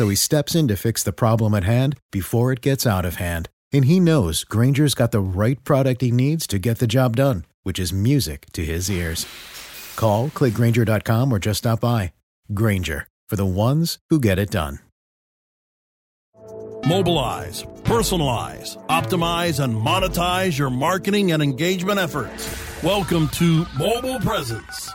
So he steps in to fix the problem at hand before it gets out of hand. And he knows Grainger's got the right product he needs to get the job done, which is music to his ears. Call, click grainger.com, or just stop by. Granger, for the ones who get it done. Mobilize, personalize, optimize, and monetize your marketing and engagement efforts. Welcome to Mobile Presence.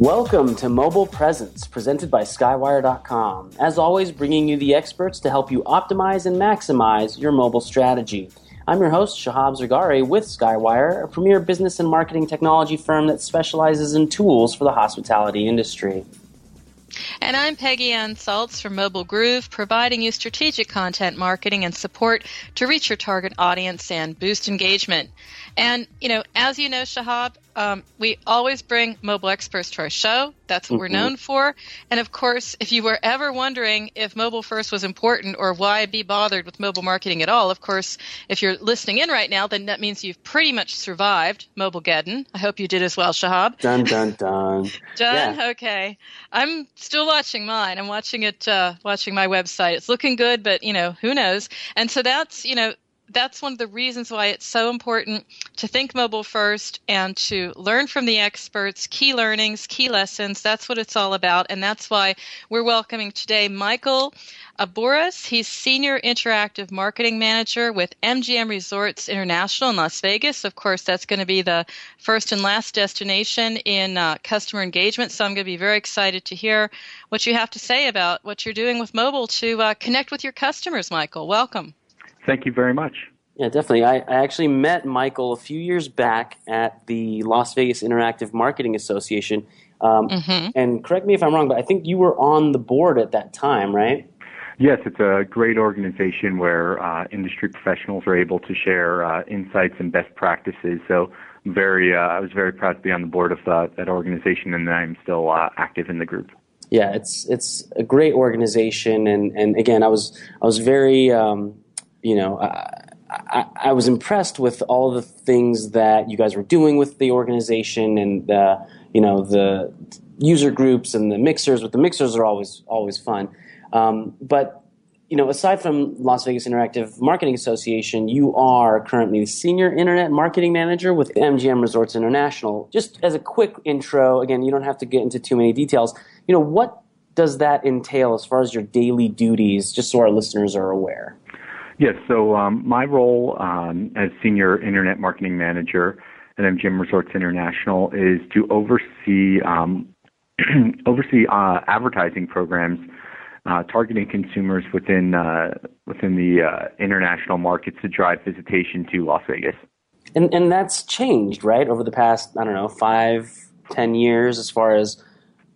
Welcome to Mobile Presence, presented by Skywire.com. As always, bringing you the experts to help you optimize and maximize your mobile strategy. I'm your host, Shahab Zargari, with Skywire, a premier business and marketing technology firm that specializes in tools for the hospitality industry. And I'm Peggy Ann Salz from Mobile Groove, providing you strategic content marketing and support to reach your target audience and boost engagement. And, you know, as you know, Shahab, um, we always bring mobile experts to our show. That's what mm-hmm. we're known for. And of course, if you were ever wondering if mobile first was important or why be bothered with mobile marketing at all, of course, if you're listening in right now, then that means you've pretty much survived Mobilegeddon. I hope you did as well, Shahab. Dun, dun, dun. done? Yeah. Okay. I'm still watching mine. I'm watching it, uh, watching my website. It's looking good, but, you know, who knows? And so that's, you know, that's one of the reasons why it's so important to think mobile first and to learn from the experts, key learnings, key lessons. That's what it's all about. And that's why we're welcoming today Michael Abouras. He's Senior Interactive Marketing Manager with MGM Resorts International in Las Vegas. Of course, that's going to be the first and last destination in uh, customer engagement. So I'm going to be very excited to hear what you have to say about what you're doing with mobile to uh, connect with your customers, Michael. Welcome. Thank you very much. Yeah, definitely. I, I, actually met Michael a few years back at the Las Vegas Interactive Marketing Association. Um, mm-hmm. And correct me if I'm wrong, but I think you were on the board at that time, right? Yes, it's a great organization where uh, industry professionals are able to share uh, insights and best practices. So, very, uh, I was very proud to be on the board of uh, that organization, and I'm still uh, active in the group yeah, it's it's a great organization, and, and again, I was I was very um, you know, I, I, I, was impressed with all the things that you guys were doing with the organization and the, you know, the user groups and the mixers. But the mixers are always always fun. Um, but you know, aside from Las Vegas Interactive Marketing Association, you are currently the senior internet marketing manager with MGM Resorts International. Just as a quick intro, again, you don't have to get into too many details. You know, what does that entail as far as your daily duties, just so our listeners are aware? Yes. So um, my role um, as senior internet marketing manager at MGM Resorts International is to oversee um, oversee uh, advertising programs uh, targeting consumers within uh, within the uh, international markets to drive visitation to Las Vegas. And and that's changed, right, over the past I don't know five, ten years, as far as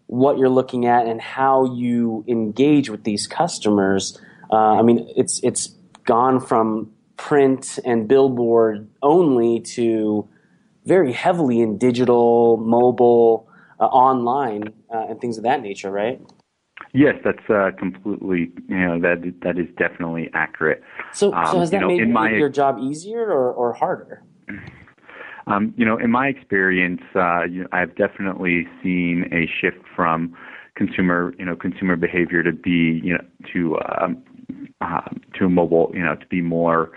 what you're looking at and how you engage with these customers. Uh, I mean, it's it's gone from print and billboard only to very heavily in digital, mobile, uh, online, uh, and things of that nature, right? Yes, that's uh, completely. You know that that is definitely accurate. So, so Um, has that you know, made my- your job easier or, or harder? Um, you know, in my experience, uh, you I've definitely seen a shift from consumer, you know, consumer behavior to be, you know, to um, uh, to mobile, you know, to be more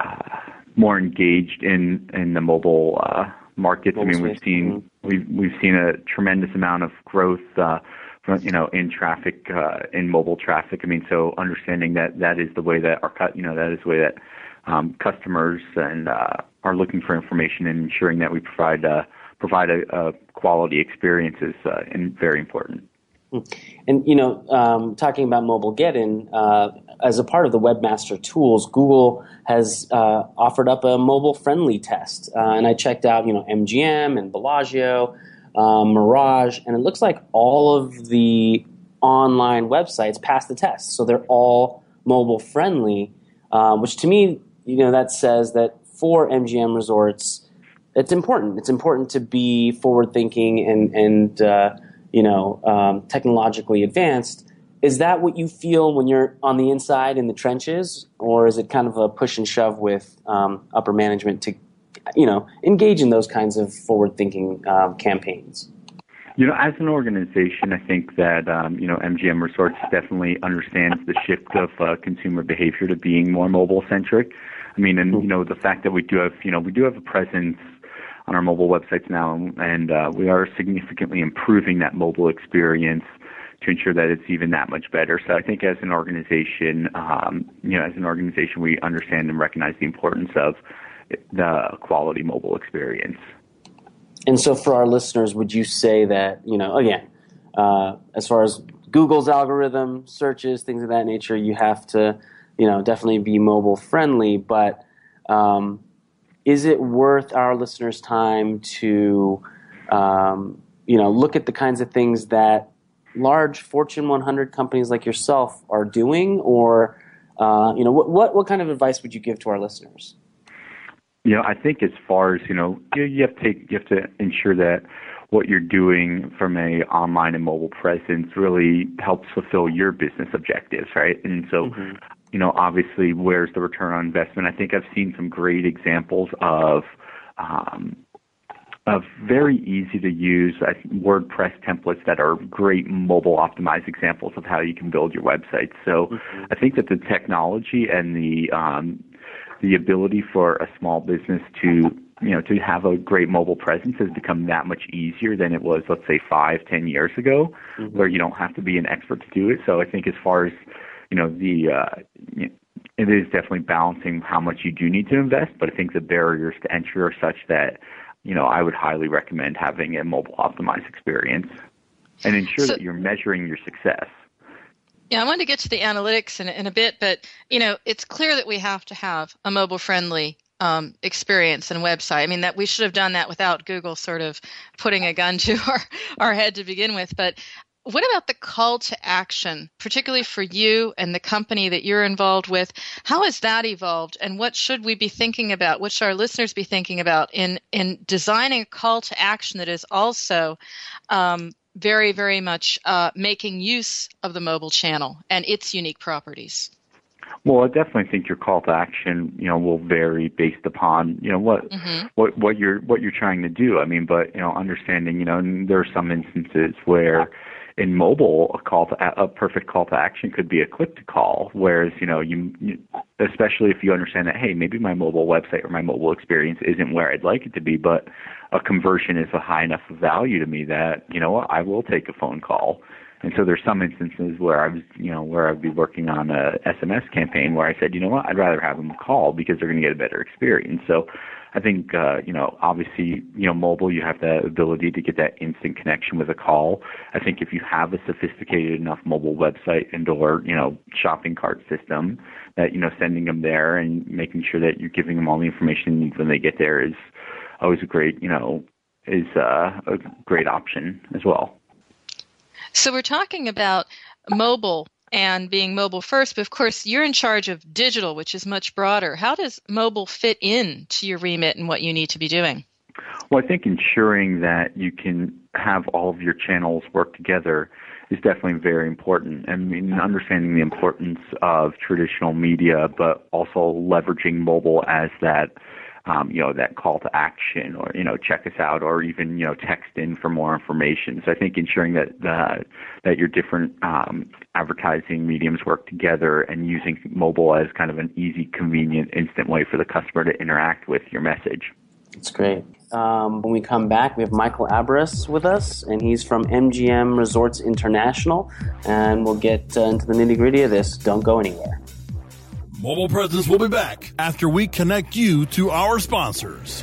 uh, more engaged in in the mobile uh, markets. I Mobile mean, we've space, seen we've we've seen a tremendous amount of growth. Uh, from, you know, in traffic, uh, in mobile traffic. I mean, so understanding that that is the way that our, cu- you know, that is the way that um, customers and uh, are looking for information and ensuring that we provide uh, provide a, a quality experience is uh, and very important. And you know, um, talking about Mobilegeddon, uh, as a part of the Webmaster Tools, Google has uh, offered up a mobile-friendly test, uh, and I checked out, you know, MGM and Bellagio, um, Mirage, and it looks like all of the online websites passed the test, so they're all mobile-friendly, uh, which to me, you know, that says that for MGM resorts, it's important. It's important to be forward-thinking and and uh, you know um, technologically advanced. Is that what you feel when you're on the inside in the trenches, or is it kind of a push and shove with um, upper management to, you know, engage in those kinds of forward-thinking um, campaigns? You know, as an organization, I think that um, you know MGM Resorts definitely understands the shift of uh, consumer behavior to being more mobile centric. I mean, and you know the fact that we do have you know we do have a presence on our mobile websites now, and uh, we are significantly improving that mobile experience to ensure that it's even that much better. So I think as an organization, um, you know, as an organization, we understand and recognize the importance of the quality mobile experience. And so, for our listeners, would you say that you know, again, uh, as far as Google's algorithm, searches, things of that nature, you have to, you know, definitely be mobile friendly. But um, is it worth our listeners' time to, um, you know, look at the kinds of things that large Fortune 100 companies like yourself are doing, or uh, you know, what, what what kind of advice would you give to our listeners? You know, I think as far as you know, you, you have to take, you have to ensure that what you're doing from a online and mobile presence really helps fulfill your business objectives, right? And so, Mm-hmm. you know, obviously, where's the return on investment? I think I've seen some great examples of. Um, of very easy to use uh, WordPress templates that are great mobile optimized examples of how you can build your website. So I think that the technology and the um, the ability for a small business to you know to have a great mobile presence has become that much easier than it was let's say five ten years ago where you don't have to be an expert to do it. So i think as far as you know the uh you know, it is definitely balancing how much you do need to invest but i think the barriers to entry are such that you know i would highly recommend having a mobile optimized experience and ensure So- that you're measuring your success Yeah, I wanted to get to the analytics in, in a bit, but you know, it's clear that we have to have a mobile-friendly um, experience and website. I mean, that we should have done that without Google sort of putting a gun to our our head to begin with. But what about the call to action, particularly for you and the company that you're involved with? How has that evolved, and what should we be thinking about? What should our listeners be thinking about in in designing a call to action that is also um, very, very much uh, making use of the mobile channel and its unique properties. Well, I definitely think your call to action, you know, will vary based upon, you know, what Mm-hmm. what what you're what you're trying to do. I mean, but you know, understanding, you know, there are some instances where in mobile, a call to a perfect call to action could be a click to call. Whereas, you know, you, you especially if you understand that, hey, maybe my mobile website or my mobile experience isn't where I'd like it to be, but a conversion is a high enough value to me that you know I will take a phone call. And so there's some instances where I was, you know, where I'd be working on a SMS campaign where I said, you know what, I'd rather have them call because they're going to get a better experience. So I think, uh, you know, obviously, you know, mobile, you have the ability to get that instant connection with a call. I think if you have a sophisticated enough mobile website and or, you know, shopping cart system that, you know, sending them there and making sure that you're giving them all the information when they get there is always a great, you know, is uh, a great option as well. So we're talking about mobile and being mobile first, but of course you're in charge of digital, which is much broader. How does mobile fit in to your remit and what you need to be doing? Well, I think ensuring that you can have all of your channels work together is definitely very important. I mean, understanding the importance of traditional media, but also leveraging mobile as that um, you know, that call to action or, you know, check us out or even, you know, text in for more information. So I think ensuring that the, that your different um, advertising mediums work together and using mobile as kind of an easy, convenient, instant way for the customer to interact with your message. That's great. Um, when we come back, we have Michael Abaris with us, and he's from MGM Resorts International, and we'll get uh, into the nitty gritty of this. Don't go anywhere. Mobile Presence will be back after we connect you to our sponsors.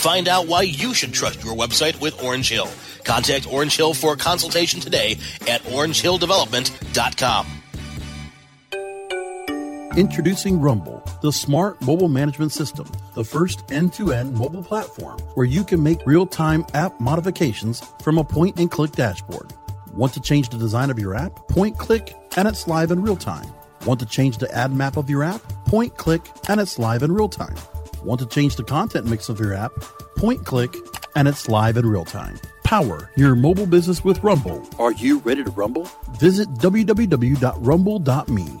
Find out why you should trust your website with Orange Hill. Contact Orange Hill for a consultation today at orangehilldevelopment.com. Introducing Rumble, the smart mobile management system, the first end to end mobile platform where you can make real time app modifications from a point and click dashboard. Want to change the design of your app? Point click and it's live in real time. Want to change the ad map of your app? Point click and it's live in real time. Want to change the content mix of your app? Point click, and it's live in real time. Power your mobile business with Rumble. Are you ready to rumble? Visit www.rumble.me.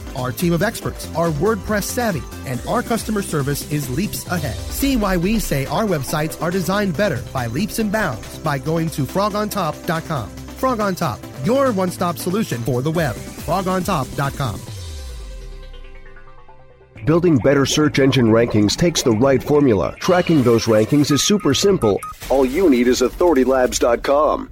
Our team of experts are WordPress savvy, and our customer service is leaps ahead. See why we say our websites are designed better by leaps and bounds by going to frogontop.com. Frog on Top, your one stop solution for the web. Frogontop.com. Building better search engine rankings takes the right formula. Tracking those rankings is super simple. All you need is authoritylabs.com.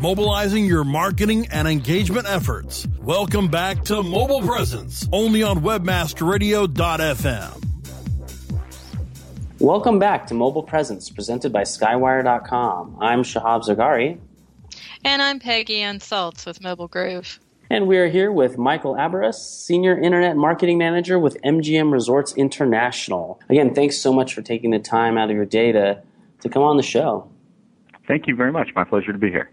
mobilizing your marketing and engagement efforts. Welcome back to Mobile Presence, only on webmasterradio.fm. Welcome back to Mobile Presence, presented by Skywire.com. I'm Shahab Zargari. And I'm Peggy Ann Salz with Mobile Groove. And we are here with Michael Abaris, Senior Internet Marketing Manager with MGM Resorts International. Again, thanks so much for taking the time out of your day to, to come on the show. Thank you very much. My pleasure to be here.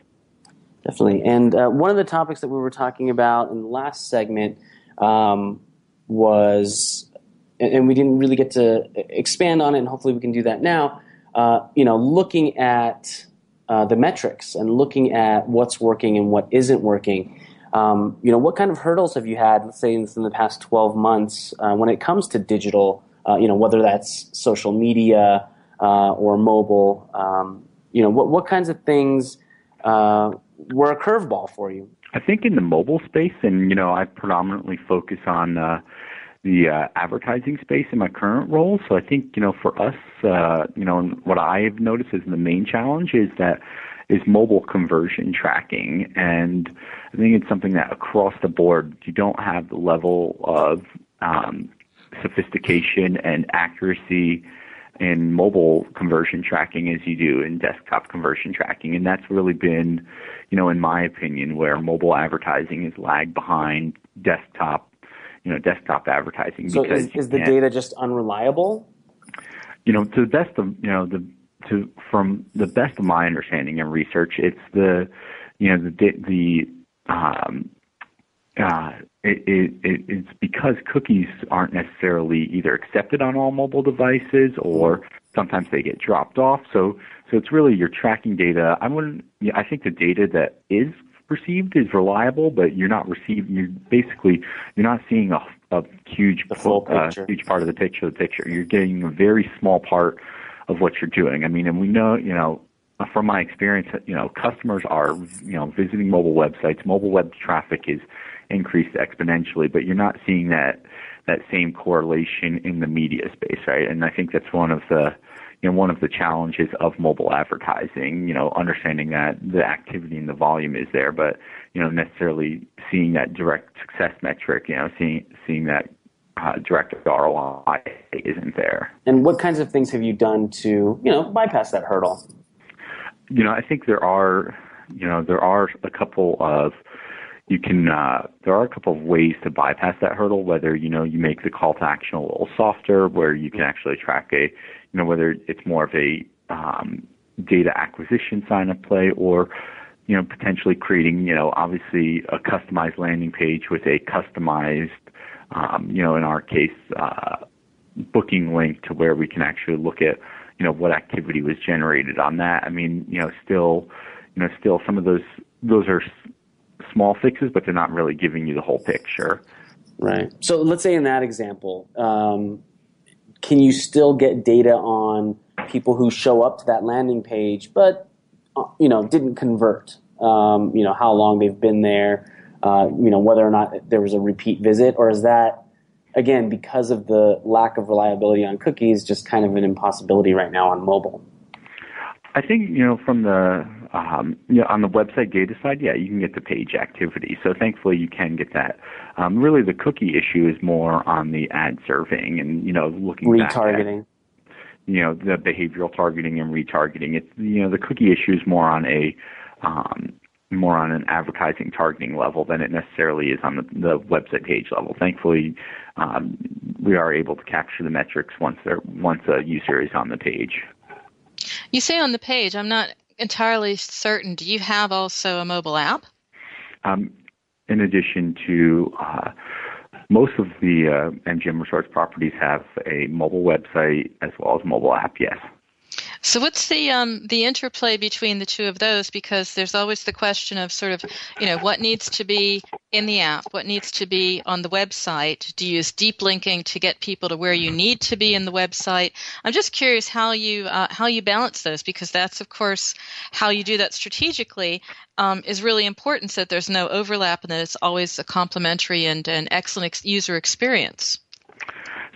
Definitely. And uh, one of the topics that we were talking about in the last segment um, was, and we didn't really get to expand on it, and hopefully we can do that now. Uh, you know, looking at uh, the metrics and looking at what's working and what isn't working. Um, you know, what kind of hurdles have you had, let's say, in the past 12 months uh, when it comes to digital, uh, you know, whether that's social media uh, or mobile? Um, you know, what, what kinds of things uh, were a curveball for you? I think in the mobile space, and, you know, I predominantly focus on uh, the uh, advertising space in my current role. So I think, you know, for us, uh, you know, what I've noticed is the main challenge is that is mobile conversion tracking. And I think it's something that across the board, you don't have the level of um, sophistication and accuracy in mobile conversion tracking as you do in desktop conversion tracking. And that's really been, you know, in my opinion, where mobile advertising is lagged behind desktop, you know, desktop advertising. So is, is the data just unreliable? You know, to the best of, you know, the, to, from the best of my understanding and research, it's the, you know, the, the, um, uh, it, it, it, it's because cookies aren't necessarily either accepted on all mobile devices or sometimes they get dropped off. So, so it's really your tracking data. I wouldn't. Yeah, I think the data that is received is reliable, but you're not receiving. You basically you're not seeing a, a huge uh, huge part of the picture. The picture you're getting a very small part of what you're doing. I mean, and we know you know from my experience, you know, customers are you know visiting mobile websites. Mobile web traffic is increased exponentially, but you're not seeing that that same correlation in the media space, right? And I think that's one of the you know one of the challenges of mobile advertising. You know, understanding that the activity and the volume is there, but you know necessarily seeing that direct success metric. You know, seeing seeing that uh, direct ROI isn't there. And what kinds of things have you done to you know bypass that hurdle? You know, I think there are you know there are a couple of you can uh, there are a couple of ways to bypass that hurdle whether you know you make the call to action a little softer where you can actually track a you know whether it's more of a um, data acquisition sign up play or you know potentially creating you know obviously a customized landing page with a customized um, you know in our case uh, booking link to where we can actually look at you know what activity was generated on that. I mean you know still you know still some of those those are small fixes, but they're not really giving you the whole picture. Right. So let's say in that example, um, can you still get data on people who show up to that landing page, but uh, you know didn't convert? Um, you know how long they've been there. Uh, you know whether or not there was a repeat visit, or is that again because of the lack of reliability on cookies, just kind of an impossibility right now on mobile? I think you know from the um, you know, on the website data side, yeah, you can get the page activity. So thankfully, you can get that. Um, really, the cookie issue is more on the ad serving and you know looking retargeting. At, you know the behavioral targeting and retargeting. It's you know the cookie issue is more on a um, more on an advertising targeting level than it necessarily is on the, the website page level. Thankfully, um, we are able to capture the metrics once they're once a user is on the page. You say on the page, I'm not entirely certain. Do you have also a mobile app? Um, in addition to uh, most of the uh, MGM Resorts properties have a mobile website as well as mobile app. Yes. So what's the um, the interplay between the two of those? Because there's always the question of sort of, you know, what needs to be in the app, what needs to be on the website. Do you use deep linking to get people to where you need to be in the website? I'm just curious how you uh, how you balance those because that's of course how you do that strategically um, is really important so that there's no overlap and that it's always a complementary and an excellent ex- user experience.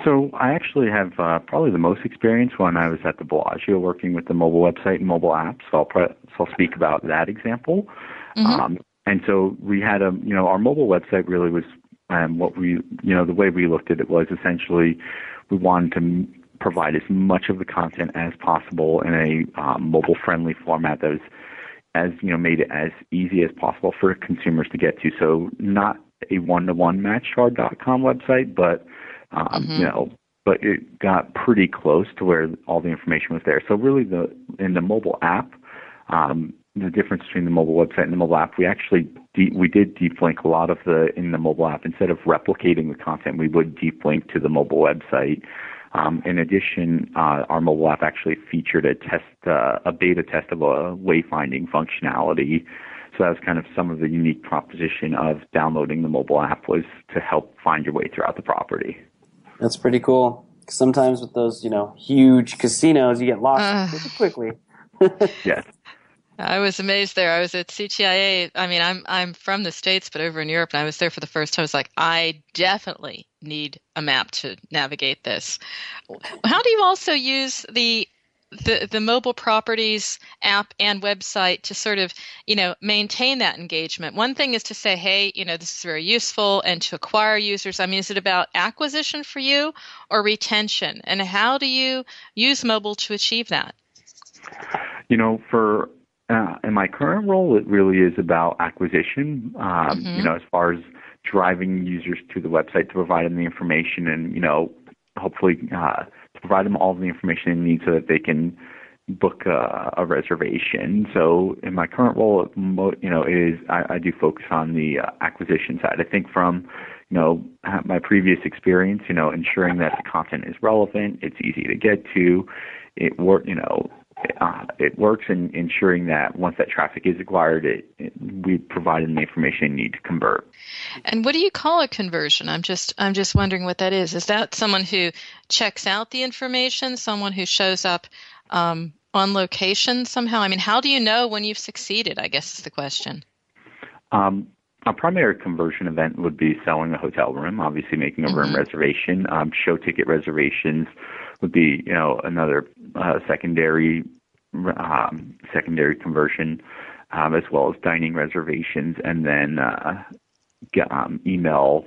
So I actually have uh, probably the most experience when I was at the Bellagio working with the mobile website and mobile apps. So I'll, pre- so I'll speak about that example. Mm-hmm. Um, and so we had a, you know, our mobile website really was um, what we, you know, the way we looked at it was essentially we wanted to provide as much of the content as possible in a um, mobile-friendly format that was as you know made it as easy as possible for consumers to get to. So not a one-to-one match to our .com website, but um, mm-hmm. You know, but it got pretty close to where all the information was there. So really, the in the mobile app, um, the difference between the mobile website and the mobile app, we actually de- we did deep link a lot of the in the mobile app instead of replicating the content, we would deep link to the mobile website. Um, in addition, uh, our mobile app actually featured a test, uh, a beta test of a wayfinding functionality. So that was kind of some of the unique proposition of downloading the mobile app was to help find your way throughout the property. That's pretty cool. Sometimes with those, you know, huge casinos, you get lost uh, pretty quickly. yes. I was amazed there. I was at CTIA. I mean, I'm I'm from the states, but over in Europe, and I was there for the first time. I was like, I definitely need a map to navigate this. How do you also use the the the mobile properties app and website to sort of you know maintain that engagement. One thing is to say hey you know this is very useful and to acquire users. I mean is it about acquisition for you or retention? And how do you use mobile to achieve that? You know for uh, in my current role it really is about acquisition um, mm-hmm. you know as far as driving users to the website to provide them the information and you know hopefully uh, provide them all the information they need so that they can book a, a reservation. So in my current role, you know, is I, I do focus on the uh, acquisition side. I think from you know, my previous experience, you know, ensuring that the content is relevant, it's easy to get to, it work, you know, uh, it works in ensuring that once that traffic is acquired, it, it, we provide the information you need to convert. And what do you call a conversion? I'm just I'm just wondering what that is. Is that someone who checks out the information, someone who shows up um, on location somehow? I mean, how do you know when you've succeeded? I guess is the question. Um, a primary conversion event would be selling a hotel room, obviously making a room mm-hmm. reservation. Um, show ticket reservations would be, you know, another uh, secondary um, secondary conversion, um, as well as dining reservations, and then uh, um, email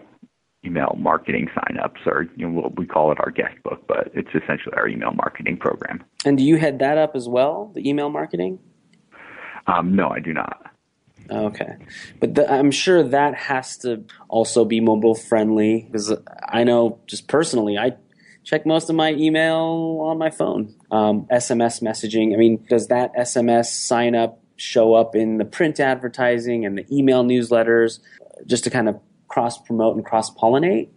email marketing signups, or you know, we call it our guest book, but it's essentially our email marketing program. And do you head that up as well, the email marketing? Um, no, I do not. Okay, but the, I'm sure that has to also be mobile friendly because I know just personally, I check most of my email on my phone. Um, SMS messaging. I mean, does that SMS sign up show up in the print advertising and the email newsletters, just to kind of cross promote and cross pollinate?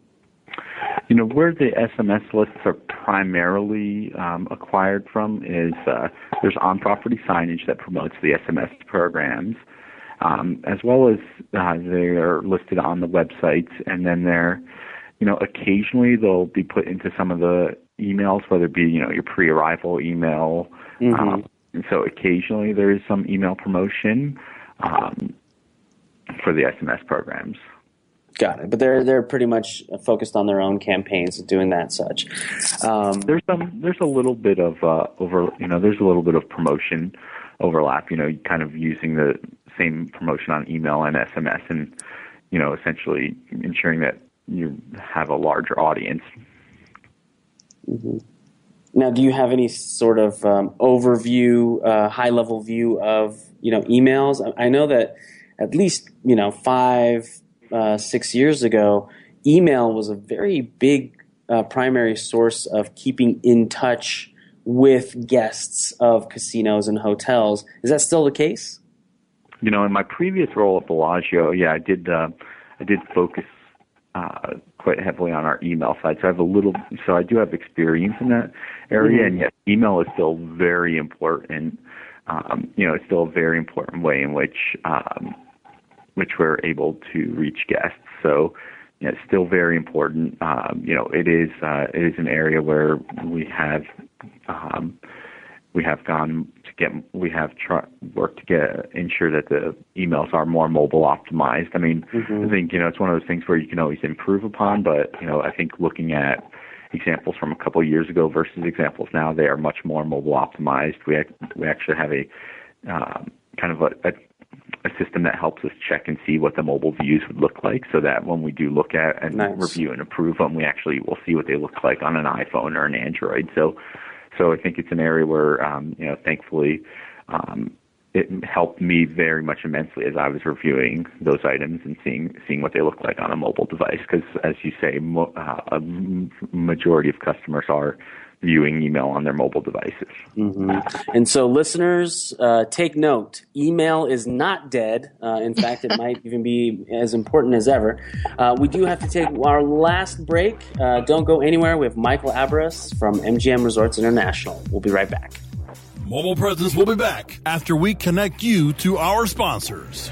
You know, where the SMS lists are primarily um, acquired from is uh, there's on property signage that promotes the SMS programs um, as well as uh, they are listed on the websites, and then they're, you know, occasionally they'll be put into some of the emails, whether it be you know your pre-arrival email. Mm-hmm. Um, and so occasionally there is some email promotion um, for the SMS programs. Got it. But they're they're pretty much focused on their own campaigns and doing that such. Um, there's some there's a little bit of uh, over you know there's a little bit of promotion overlap. You know, kind of using the same promotion on email and SMS, and you know, essentially ensuring that you have a larger audience. Mm-hmm. Now, do you have any sort of um, overview, uh, high-level view of you know emails? I know that at least you know five, uh, six years ago, email was a very big uh, primary source of keeping in touch with guests of casinos and hotels. Is that still the case? you know, in my previous role at Bellagio, yeah, I did uh, I did focus uh, quite heavily on our email side. So I have a little, so I do have experience in that area, mm-hmm. and yes, email is still very important. Um, you know, it's still a very important way in which um, which we're able to reach guests. So yeah, it's still very important. Um, you know, it is uh, it is an area where we have um, we have gone get we have try, worked to get ensure that the emails are more mobile optimized. I mean, mm-hmm. I think you know it's one of those things where you can always improve upon, but you know I think looking at examples from a couple of years ago versus examples now, they are much more mobile optimized. We we actually have a um, kind of a, a a system that helps us check and see what the mobile views would look like so that when we do look at and nice. review and approve them, we actually will see what they look like on an iPhone or an Android. So so I think it's an area where, um, you know, thankfully, um, it helped me very much immensely as I was reviewing those items and seeing seeing what they look like on a mobile device. Because as you say, mo- uh, a majority of customers are viewing email on their mobile devices. Mm-hmm. And so, listeners, uh, take note: email is not dead. Uh, in fact, it might even be as important as ever. Uh, we do have to take our last break. Uh, don't go anywhere. We have Michael Abaris from MGM Resorts International. We'll be right back. Mobile Presence will be back after we connect you to our sponsors.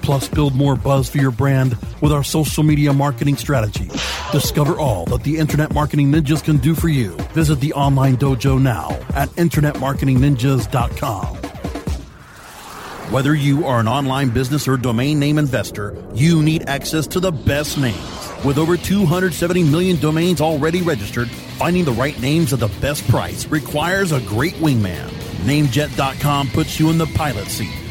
Plus, build more buzz for your brand with our social media marketing strategy. Discover all that the Internet Marketing Ninjas can do for you. Visit the online dojo now at InternetMarketingNinjas.com. Whether you are an online business or domain name investor, you need access to the best names. With over 270 million domains already registered, finding the right names at the best price requires a great wingman. NameJet.com puts you in the pilot seat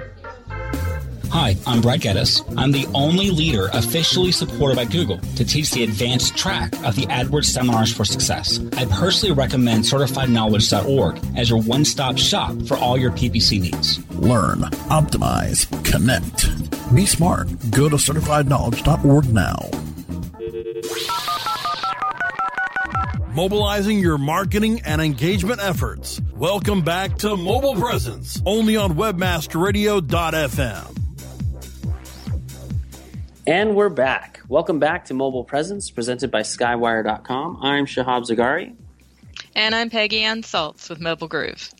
Hi, I'm Brad Geddes. I'm the only leader officially supported by Google to teach the advanced track of the AdWords Seminars for Success. I personally recommend CertifiedKnowledge.org as your one stop shop for all your PPC needs. Learn, optimize, connect. Be smart. Go to CertifiedKnowledge.org now. Mobilizing your marketing and engagement efforts. Welcome back to Mobile Presence, only on WebmasterRadio.fm. And we're back. Welcome back to Mobile Presence, presented by Skywire.com. I'm Shahab Zargari. And I'm Peggy Ann Salz with Mobile Groove.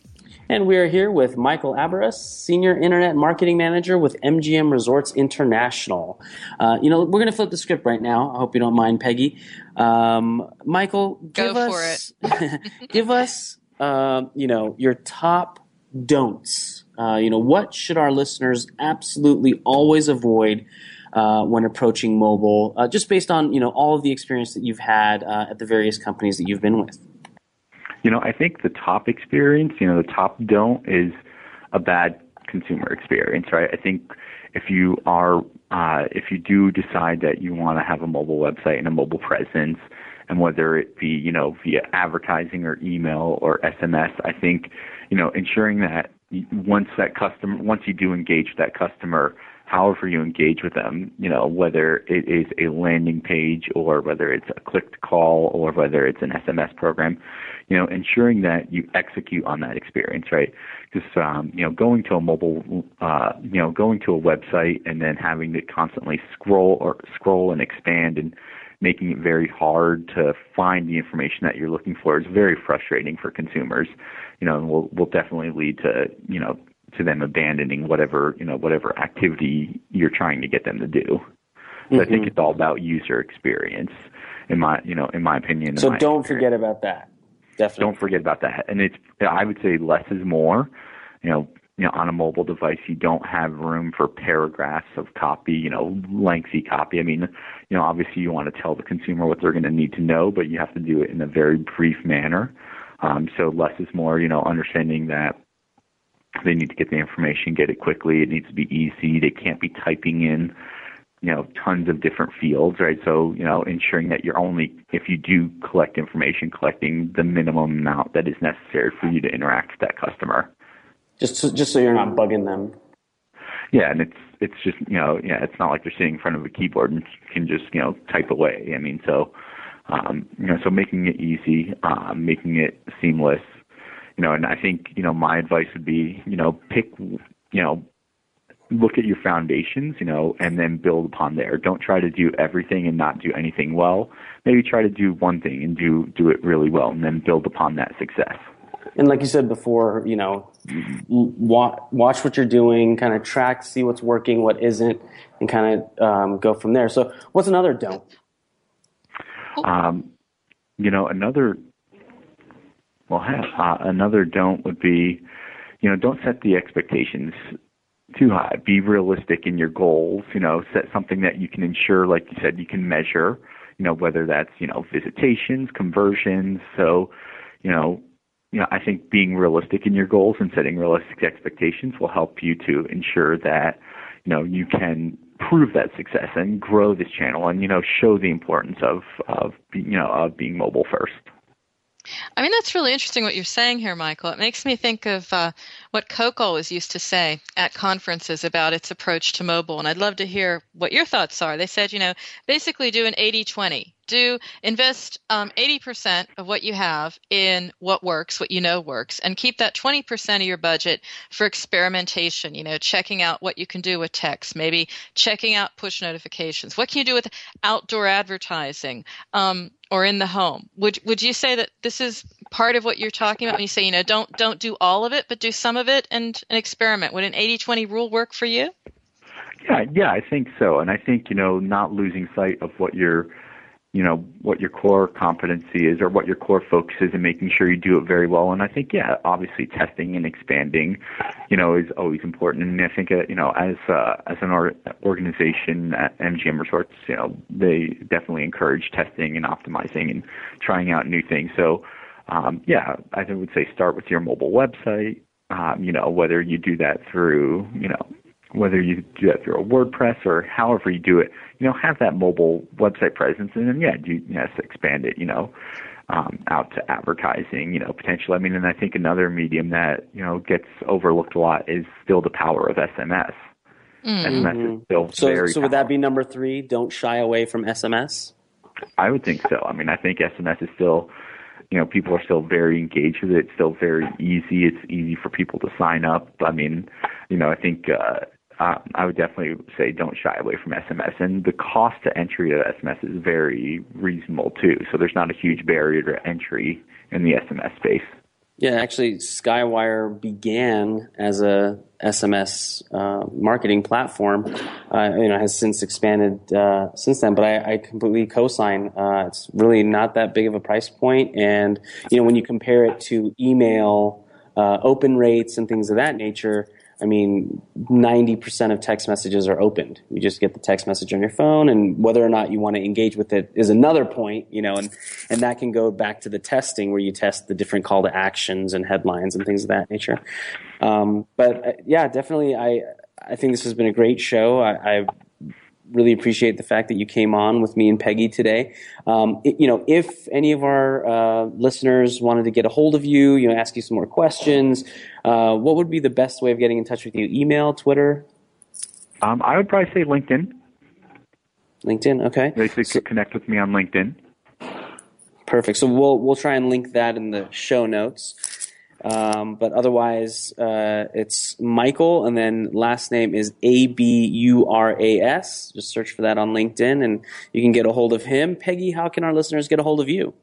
And we are here with Michael Abaris, Senior Internet Marketing Manager with MGM Resorts International. Uh, you know, we're going to flip the script right now. I hope you don't mind, Peggy. Um, Michael, give Go us, give us, uh, you know, your top don'ts. Uh, you know, what should our listeners absolutely always avoid uh, when approaching mobile, uh, just based on you know all of the experience that you've had uh, at the various companies that you've been with? You know, I think the top experience, you know, the top don't is a bad consumer experience, right? I think if you are, uh, if you do decide that you want to have a mobile website and a mobile presence, and whether it be, you know, via advertising or email or SMS, I think, you know, ensuring that once that customer, once you do engage that customer, however you engage with them, you know, whether it is a landing page or whether it's a clicked call or whether it's an SMS program, you know, ensuring that you execute on that experience, right? Because, um, you know, going to a mobile, uh, you know, going to a website and then having to constantly scroll or scroll and expand and making it very hard to find the information that you're looking for is very frustrating for consumers, you know, and will, will definitely lead to, you know, to them abandoning whatever you know whatever activity you're trying to get them to do. So mm-hmm. I think mm-hmm. it's all about user experience, in my you know in my opinion. So my don't experience. forget about that. Definitely don't forget about that. And it's I would say less is more. You know, you know, on a mobile device, you don't have room for paragraphs of copy, you know, lengthy copy. I mean, you know, obviously you want to tell the consumer what they're going to need to know, but you have to do it in a very brief manner. Um, so less is more, you know, understanding that they need to get the information, get it quickly. It needs to be easy. They can't be typing in, you know, tons of different fields, right? So, you know, ensuring that you're only, if you do collect information, collecting the minimum amount that is necessary for you to interact with that customer. Just, so, just so you're not bugging them. Yeah, and it's it's just you know yeah it's not like they're sitting in front of a keyboard and can just you know type away. I mean so um, you know so making it easy, um, making it seamless, you know, and I think, you know, my advice would be, you know, pick, you know, look at your foundations, you know, and then build upon there. Don't try to do everything and not do anything well. Maybe try to do one thing and do do it really well and then build upon that success. and like you said before, you know, watch, watch what you're doing, kind of track, see what's working, what isn't, and kind of um, go from there. So, what's another don't? Um, you know, another well, uh, another don't would be, you know, don't set the expectations too high. Be realistic in your goals. You know, set something that you can ensure, like you said, you can measure. You know, whether that's you know visitations, conversions. So, you know, you know, I think being realistic in your goals and setting realistic expectations will help you to ensure that you know you can prove that success and grow this channel and you know show the importance of of you know of being mobile first. I mean, that's really interesting what you're saying here, Michael. It makes me think of uh, what Coke always used to say at conferences about its approach to mobile. And I'd love to hear what your thoughts are. They said, you know, basically do an 80 20 do invest um, 80% of what you have in what works, what you know works, and keep that 20% of your budget for experimentation, you know, checking out what you can do with text, maybe checking out push notifications. What can you do with outdoor advertising um, or in the home? Would, would you say that this is part of what you're talking about when you say, you know, don't, don't do all of it, but do some of it and, and experiment? Would an 80 20 rule work for you? Yeah, yeah, I think so. And I think, you know, not losing sight of what you're you know what your core competency is or what your core focus is and making sure you do it very well. And i think yeah obviously testing and expanding you know is always important. And i think uh, you know as uh, as an or- organization at mgm resorts you know they definitely encourage testing and optimizing and trying out new things. So um, yeah i would say start with your mobile website um, you know whether you do that through you know whether you do that through a WordPress or however you do it, you know, have that mobile website presence, and then yeah, do yes, expand it, you know, um, out to advertising, you know, potentially. I mean, and I think another medium that you know gets overlooked a lot is still the power of SMS. Mm. SMS is still so, very. So would that be number three? Don't shy away from SMS. I would think so. I mean, I think SMS is still you know, people are still very engaged with it. It's still very easy. It's easy for people to sign up. I mean, you know, I think uh, um, I would definitely say don't shy away from SMS. And the cost to entry to SMS is very reasonable too. So there's not a huge barrier to entry in the SMS space. Yeah, actually, Skywire began as a SMS uh, marketing platform. Uh, you know, has since expanded uh, since then. But I, I completely co-sign. Uh, it's really not that big of a price point, and you know, when you compare it to email uh, open rates and things of that nature, I mean, 90% of text messages are opened. You just get the text message on your phone, and whether or not you want to engage with it is another point, you know, and, and that can go back to the testing where you test the different call to actions and headlines and things of that nature. Um, but uh, yeah, definitely, I, I think this has been a great show. I, I've really appreciate the fact that you came on with me and Peggy today. Um, it, you know, if any of our uh, listeners wanted to get a hold of you, you know, ask you some more questions, uh, what would be the best way of getting in touch with you? Email, Twitter? Um, I would probably say LinkedIn. LinkedIn, okay. They could so, connect with me on LinkedIn. Perfect. So we'll we'll try and link that in the show notes. Um, but otherwise, uh, it's Michael, and then last name is A B U R A S. Just search for that on LinkedIn, and you can get a hold of him. Peggy, how can our listeners get a hold of you?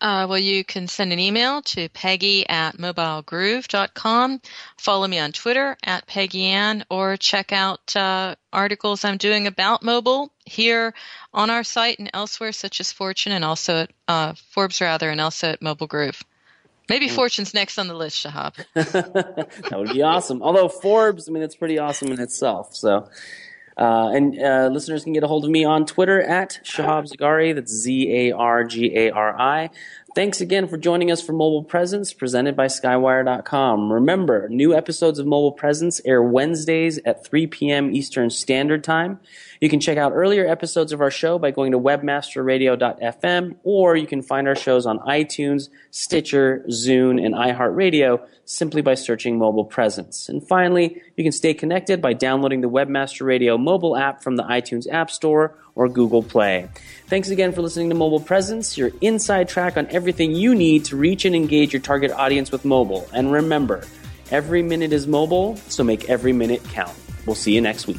Uh, well, you can send an email to peggy at mobilegroove.com. Follow me on Twitter at Peggy Ann, or check out uh, articles I'm doing about mobile here on our site and elsewhere, such as Fortune and also at uh, Forbes, rather, and also at Mobile Groove. Maybe Fortune's next on the list, Shahab. that would be awesome. Although Forbes, I mean, it's pretty awesome in itself. So, uh, and uh, listeners can get a hold of me on Twitter at Shahab Zargari. That's Z A R G A R I. Thanks again for joining us for Mobile Presence, presented by Skywire.com. Remember, new episodes of Mobile Presence air Wednesdays at 3 p.m. Eastern Standard Time. You can check out earlier episodes of our show by going to webmasterradio.fm, or you can find our shows on iTunes, Stitcher, Zune, and iHeartRadio simply by searching Mobile Presence. And finally, you can stay connected by downloading the Webmaster Radio mobile app from the iTunes App Store or Google Play. Thanks again for listening to Mobile Presence, your inside track on everything you need to reach and engage your target audience with mobile. And remember, every minute is mobile, so make every minute count. We'll see you next week.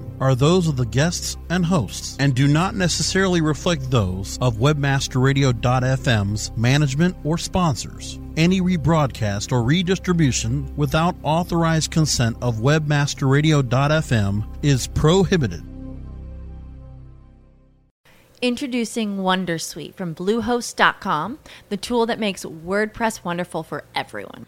are those of the guests and hosts and do not necessarily reflect those of webmasterradio.fm's management or sponsors. Any rebroadcast or redistribution without authorized consent of webmasterradio.fm is prohibited. Introducing Wondersuite from Bluehost.com, the tool that makes WordPress wonderful for everyone.